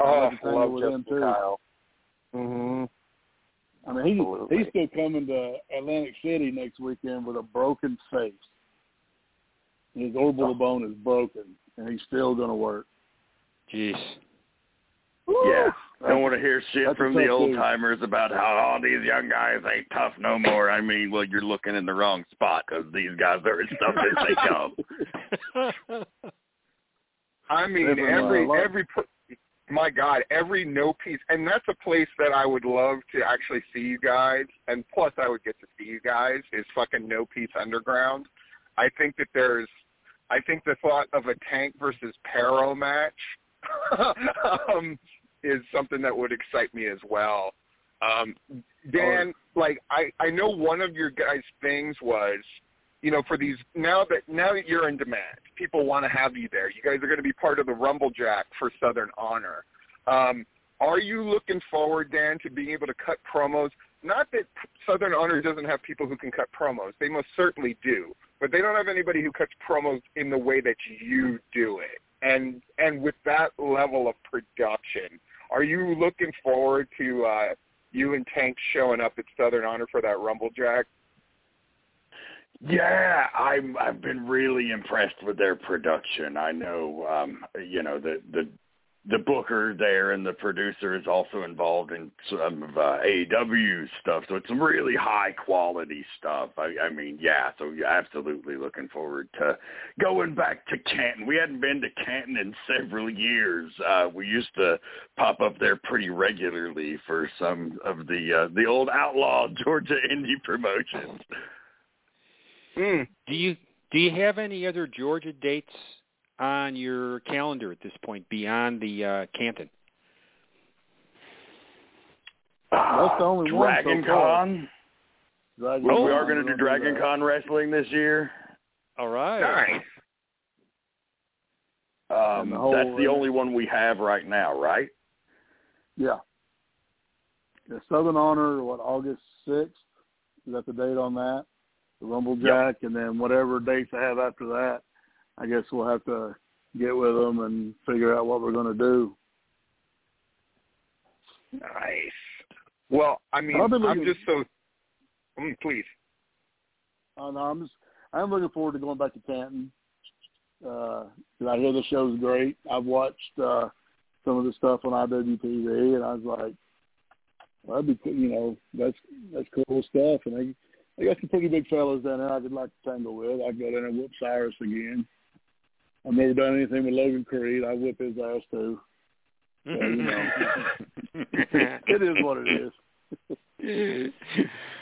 Oh, I I like to tangle love with Justin him, too. Kyle. Mhm. I mean, he's Absolutely. he's still coming to Atlantic City next weekend with a broken face. His orbital Oh. bone is broken, and he's still going to work. Jeez. Yeah. I don't want to hear shit That's from the old timers about how all these young guys ain't tough no more. I mean, well, you're looking in the wrong spot because these guys are as tough as they come. <laughs> I mean, Every- every every my God, every no piece, and that's a place that I would love to actually see you guys, and plus I would get to see you guys is fucking no piece underground. I think that there's, I think the thought of a tank versus Paro match <laughs> um, is something that would excite me as well. Um, Dan, like I, I know one of your guys' things was you know, for these now that now that you're in demand, people want to have you there. You guys are going to be part of the Rumble Jack for Southern Honor. Um, are you looking forward, Dan, to being able to cut promos? Not that Southern Honor doesn't have people who can cut promos; they most certainly do, but they don't have anybody who cuts promos in the way that you do it. And and with that level of production, are you looking forward to uh, you and Tank showing up at Southern Honor for that Rumble Jack? Yeah, I'm. I've been really impressed with their production. I know, um, you know, the the the booker there and the producer is also involved in some of uh, AEW stuff, so it's some really high quality stuff. I, I mean, yeah, so yeah, absolutely looking forward to going back to Canton. We hadn't been to Canton in several years. Uh, we used to pop up there pretty regularly for some of the uh, the old outlaw <laughs> Georgia indie promotions. Mm. Do you do you have any other Georgia dates on your calendar at this point beyond the uh, Canton? That's the only one so Dragon far. Con. Dragon We are going to do Dragon that. Con wrestling this year. All right. Nice. Um, the whole, that's the uh, only one we have right now, right? Yeah. The Southern Honor, what, August 6th? Is that the date on that? The Rumble Jack, and then whatever dates I have after that, I guess we'll have to get with them and figure out what we're going to do. Nice. Well, I mean, I'm looking- just so. Mm, please. Uh, no, I'm just, I'm looking forward to going back to Canton. Uh, 'cause I hear the show's great. I've watched uh, some of the stuff on IWTV, and I was like, well, that'd be, cool, you know, that's that's cool stuff. And they, they got some pretty big fellas down there I could like to tangle with. I'd go down and whoop Cyrus again. I've never done anything with Logan Creed. I whip his ass too. So, you know, <laughs> it is what it is. <laughs>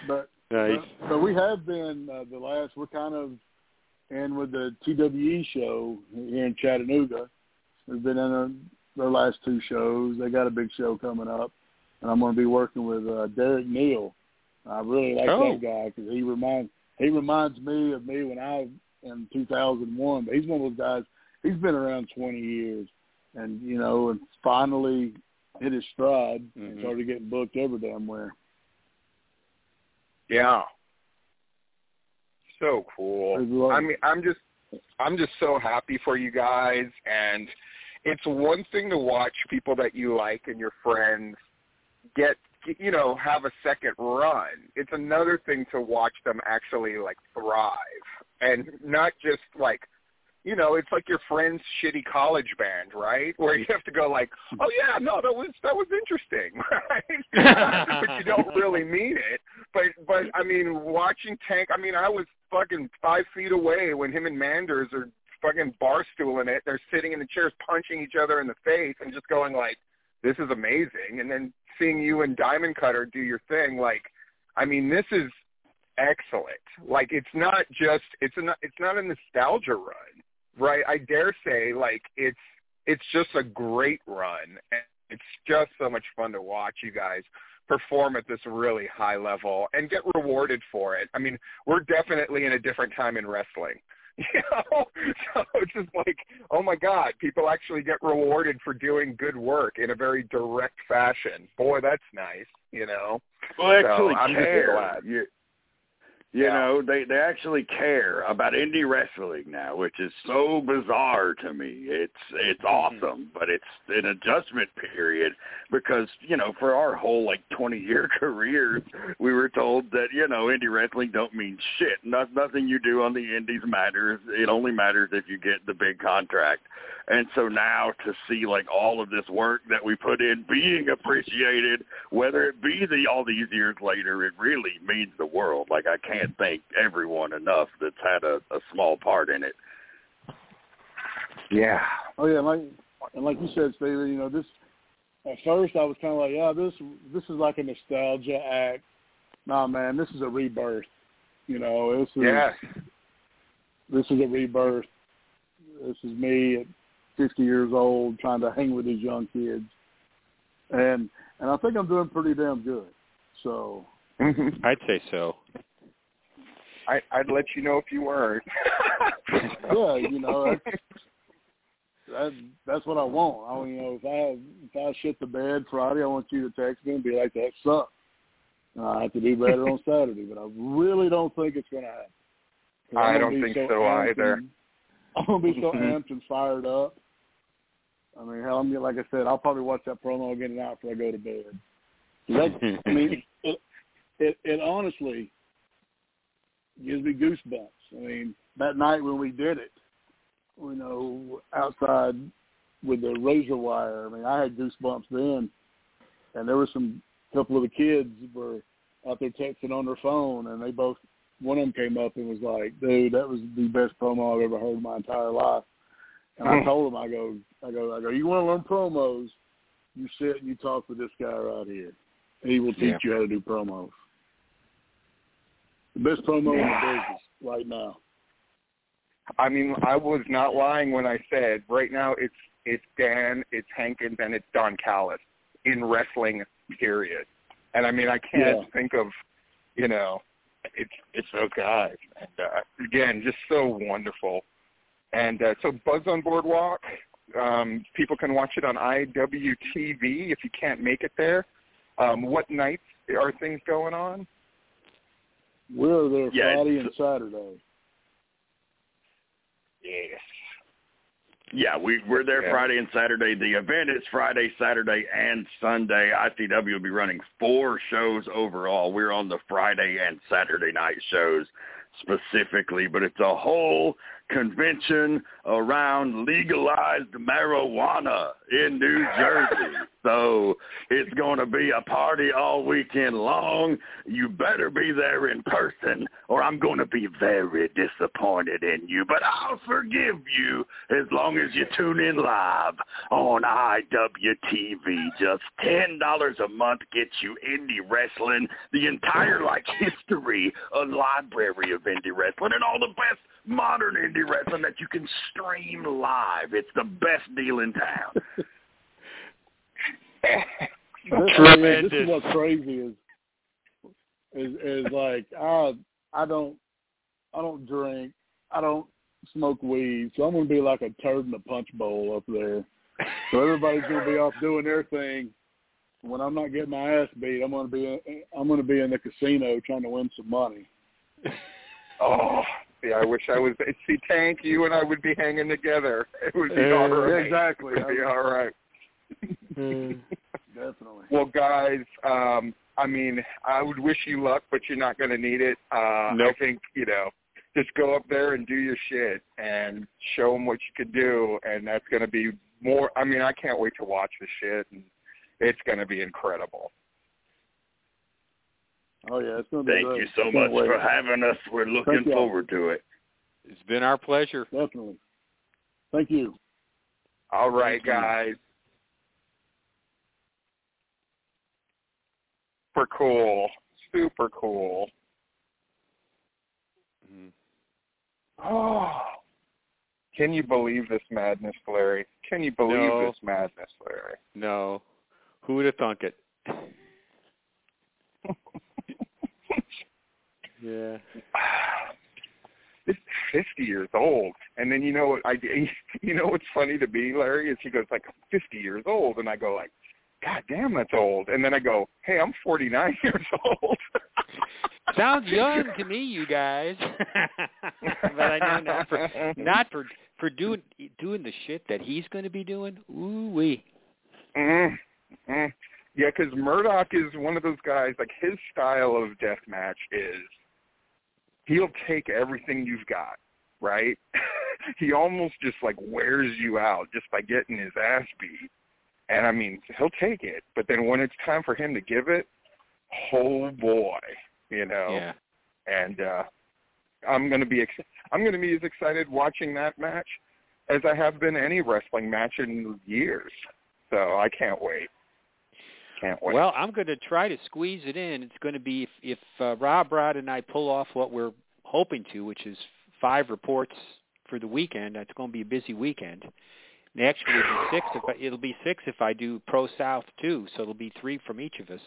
But nice. but, but we have been uh, the last. We're kind of in with the TWE show here in Chattanooga. We've been in their, their last two shows. They got a big show coming up, and I'm going to be working with uh, Derek Neal. I really like Oh. that guy because he reminds he reminds me of me when I in 2001. But he's one of those guys. He's been around 20 years, and you know, and finally hit his stride and Mhm. started getting booked every damn where. Yeah. So cool. I love I it. mean, I'm just, I'm just so happy for you guys, and it's one thing to watch people that you like and your friends get, you know, have a second run. It's another thing to watch them actually like thrive, and not just like you know, it's like your friend's shitty college band, right? Where you have to go like, oh yeah, no, that was that was interesting, <laughs> right? <laughs> but you don't really mean it. But but I mean, watching Tank, I mean, I was fucking five feet away when him and Manders are fucking bar stooling it. They're sitting in the chairs, punching each other in the face, and just going like, this is amazing. And then seeing you and Diamond Cutter do your thing, like, I mean, this is excellent. Like, it's not just it's a it's not a nostalgia run right? I dare say, like it's it's just a great run, and it's just so much fun to watch you guys perform at this really high level and get rewarded for it. I mean, we're definitely in a different time in wrestling. <laughs> You know, so it's just like, oh my God, people actually get rewarded for doing good work in a very direct fashion. Boy, that's nice. You know. Well, actually so I'm care. just glad. You, you Yeah. know, they they actually care about indie wrestling now, which is so bizarre to me. It's it's Mm-hmm. awesome, but it's an adjustment period because you know for our whole like twenty year <laughs> careers, we were told that you know indie wrestling don't mean shit. No, nothing you do on the indies matters. It only matters if you get the big contract. And so now to see like all of this work that we put in being appreciated, whether it be the all these years later, it really means the world. Like I can't thank everyone enough that's had a, a small part in it. Yeah. Oh yeah, like and like you said, Stephen, you know, this at first I was kind of like, yeah, this this is like a nostalgia act. Nah, man, this is a rebirth. You know, this is Yes. this is a rebirth. This is me at 50 years old trying to hang with these young kids, and and I think I'm doing pretty damn good. So. <laughs> I'd say so. I, I'd let you know if you weren't. <laughs> yeah, you know, that's, that, that's what I want. I you know if I if I shit the bed Friday, I want you to text me and be like, "That sucked." And uh, I have to do better on Saturday, but I really don't think it's going to happen. 'Cause I'm I gonna don't think so amped either. and- I'm gonna be so <laughs> amped and fired up. I mean, hell, I'm gonna- like I said, I'll probably watch that promo again tonight before I go to bed. <laughs> That, I mean, it, it it honestly gives me goosebumps. I mean, that night when we did it, you know, outside with the razor wire. I mean, I had goosebumps then, and there were some couple of the kids were out there texting on their phone, and they both one of them came up and was like, "Dude, that was the best promo I've ever heard in my entire life." And I Hmm. told him, I go, I go, I go. You want to learn promos? You sit and you talk with this guy right here. He will teach Yeah. you how to do promos. The best promo in the business right now. I mean, I was not lying when I said right now it's it's Dan, it's Hankins, and it's Don Callis in wrestling. Period. And I mean, I can't Yeah. think of, you know, it's it's those guys. And uh, again, just so wonderful. And uh, so Buzz on Boardwalk, um, people can watch it on IWTV if you can't make it there. Um, what nights are things going on? We're there Yeah, Friday and Saturday. Yes. Yeah, we we're there Yeah. Friday and Saturday. The event is Friday, Saturday, and Sunday. ICW will be running four shows overall. We're on the Friday and Saturday night shows specifically, but it's a whole convention around legalized marijuana in New Jersey. <laughs> so it's going to be a party all weekend long. You better be there in person or I'm going to be very disappointed in you. But I'll forgive you as long as you tune in live on IWTV. Just $10 a month gets you indie wrestling, the entire like history, a library of indie wrestling, and all the best modern indie wrestling that you can stream live. It's the best deal in town. <laughs> <laughs> This, this is what's crazy is is is like I I don't I don't drink I don't smoke weed so I'm gonna be like a turd in a punch bowl up there so everybody's gonna be off doing their thing when I'm not getting my ass beat I'm gonna be I'm gonna be in the casino trying to win some money Oh, see, I wish I was. <laughs> See, Tank, you and I would be hanging together. <laughs> It would be Uh, all right. exactly. It would be all right. <laughs> definitely Well, guys, um, I mean, I would wish you luck, but you're not going to need it. Uh, Nope. I think you know, just go up there and do your shit and show them what you can do, and that's going to be more. I mean, I can't wait to watch the shit, and it's going to be incredible. Oh yeah it's gonna be Thank great. you so Can't much wait. for having us. We're looking forward to it. It's been our pleasure. definitely thank you All right, Thank you. guys. Super cool. Super cool. Mhm. Oh. <gasps> Can you believe this madness, Larry? Can you believe No. this madness, Larry? No. Who would have thunk it? <laughs> yeah. <sighs> This, 50 years old. And then you know what I <laughs> you know what's funny to me, Larry, is he goes like 50 years old, and I go like, God damn, that's old. And then I go, Hey, I'm 49 <laughs> years old. <laughs> Sounds young to me, you guys. but I know not for not for for doing doing the shit that he's going to be doing. Ooh wee. Mm, mm. Yeah, because Murdoch is one of those guys. Like his style of death match is he'll take everything you've got, right? <laughs> he almost just like wears you out just by getting his ass beat. And I mean, he'll take it, but then when it's time for him to give it, oh boy, you know. Yeah. And uh I'm going to be ex- I'm going to be as excited watching that match as I have been any wrestling match in years. So I can't wait. Can't wait. Well, I'm going to try to squeeze it in. It's going to be if, if uh, Rob Rod and I pull off what we're hoping to, which is five reports for the weekend. It's going to be a busy weekend. Actually, it'll be six. If I, it'll be six if I do Pro South too. So it'll be three from each of us.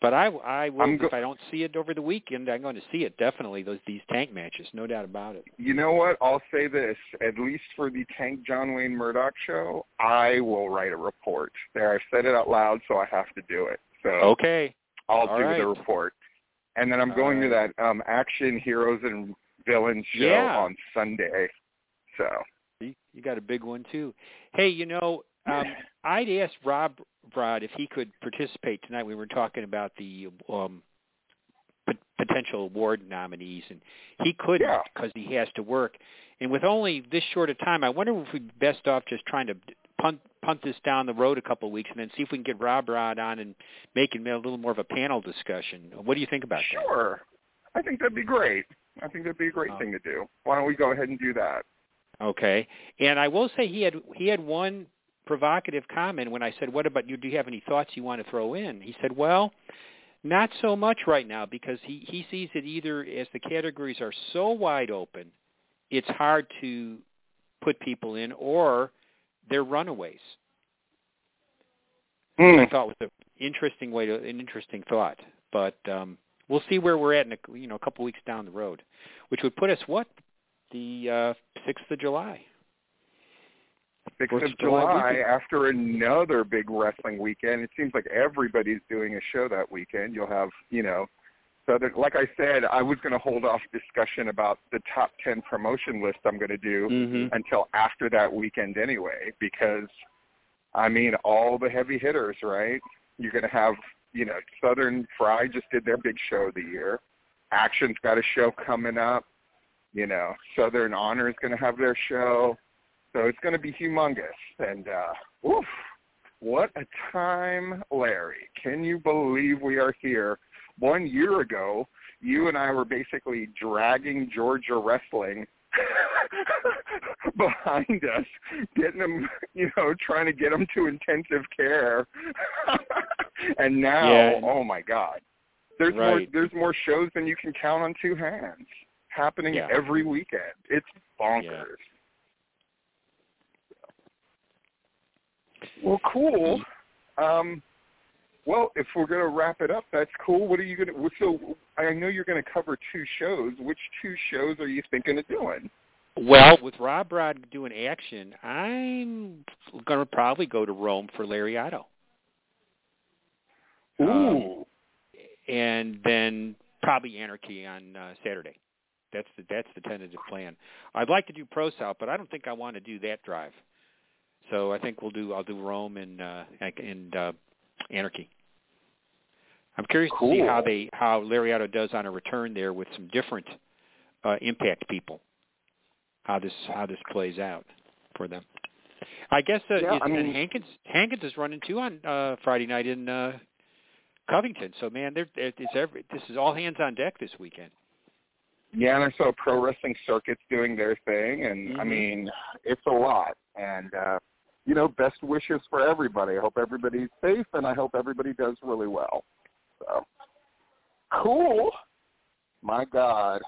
But I, I will, go- if I don't see it over the weekend, I'm going to see it definitely. Those these tank matches, no doubt about it. You know what? I'll say this. At least for the Tank John Wayne Murdoch show, I will write a report. There, I've said it out loud, so I have to do it. So Okay. I'll All do right. the report. And then I'm All going to that um Action Heroes and Villains show Yeah. on Sunday. So you got a big one too. Hey, you know, um, I'd asked Rob Rod if he could participate tonight. We were talking about the um, p- potential award nominees, and he couldn't Yeah. because he has to work. And with only this short of time, I wonder if we'd be best off just trying to punt punt this down the road a couple of weeks, and then see if we can get Rob Rod on and make it a little more of a panel discussion. What do you think about that? sure. I think that'd be great. I think that'd be a great Oh. thing to do. Why don't we go ahead and do that? Okay. And I will say he had he had one provocative comment when I said, "What about you? Do you have any thoughts you want to throw in?" He said, "Well, not so much right now because he he sees it either as the categories are so wide open, it's hard to put people in, or they're runaways." Hmm. I thought was an interesting way to an interesting thought, but um, we'll see where we're at in a, you know a couple weeks down the road, which would put us what the uh, sixth of July. Sixth Fourth of of July July weekend. after another big wrestling weekend. It seems like everybody's doing a show that weekend. You'll have, you know, so that, like I said, I was going to hold off discussion about the top ten promotion list I'm going to do Mm-hmm. until after that weekend anyway, because I mean, all the heavy hitters, right? You're going to have, you know, Southern Fry just did their big show of the year. Action's got a show coming up. You know, Southern Honor is going to have their show. So it's going to be humongous. And, uh, oof, what a time, Larry. Can you believe we are here? One year ago, you and I were basically dragging Georgia wrestling <laughs> behind us, getting them, you know, trying to get them to intensive care. <laughs> and now, Yeah. oh my God, there's more there's more shows than you can count on two hands happening Yeah. every weekend. It's bonkers. Well, cool. Um, well, if we're going to wrap it up, that's cool. What are you going to? So I know you're going to cover two shows. Which two shows are you thinking of doing? Well, with Rob Rod doing action, I'm going to probably go to Rome for Lariato. Um, Ooh, and then probably Anarchy on uh, Saturday. That's the that's the tentative plan. I'd like to do Pro South, but I don't think I want to do that drive. So I think we'll do I'll do Rome and uh, and uh, Anarchy. I'm curious to see how they how Lariato does on a return there with some different uh, Impact people. How this how this plays out for them. I guess uh, Yeah, is, I mean- Hankins Hankins is running too on uh, Friday night in uh, Covington. So man, there it's every this is all hands on deck this weekend. yeah, and I saw Pro Wrestling Circuit's doing their thing, and I Mhm. mean, it's a lot. And uh, you know, best wishes for everybody. I hope everybody's safe, and I hope everybody does really well. So cool. My God.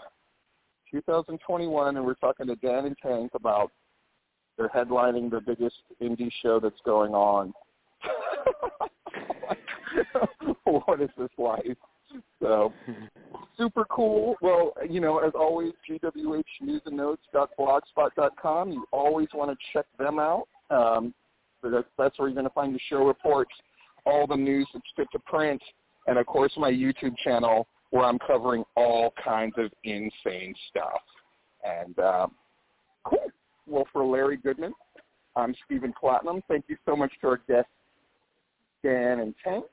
2021, and we're talking to Dan and Tank about they're headlining the biggest indie show that's going on. <laughs> what is this life? So, super cool. Well, you know, as always, gwhnewsandnotes.blogspot.com. You always want to check them out. Um, that's, that's where you're going to find the show reports, all the news that's fit to print, and of course my YouTube channel where I'm covering all kinds of insane stuff. And um, cool. Well, for Larry Goodman, I'm Stephen Platinum. Thank you so much to our guests, Dan and Tank,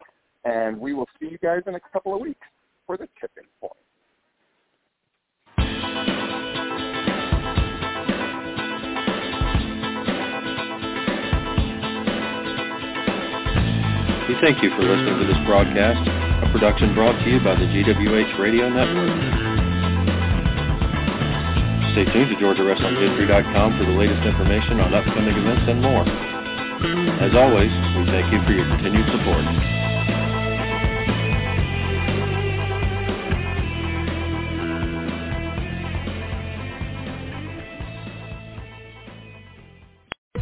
and we will see you guys in a couple of weeks for the tipping point. We thank you for listening to this broadcast, a production brought to you by the GWH Radio Network. Stay tuned to GeorgiaWrestlingHistory.com for the latest information on upcoming events and more. As always, we thank you for your continued support.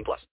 18 plus.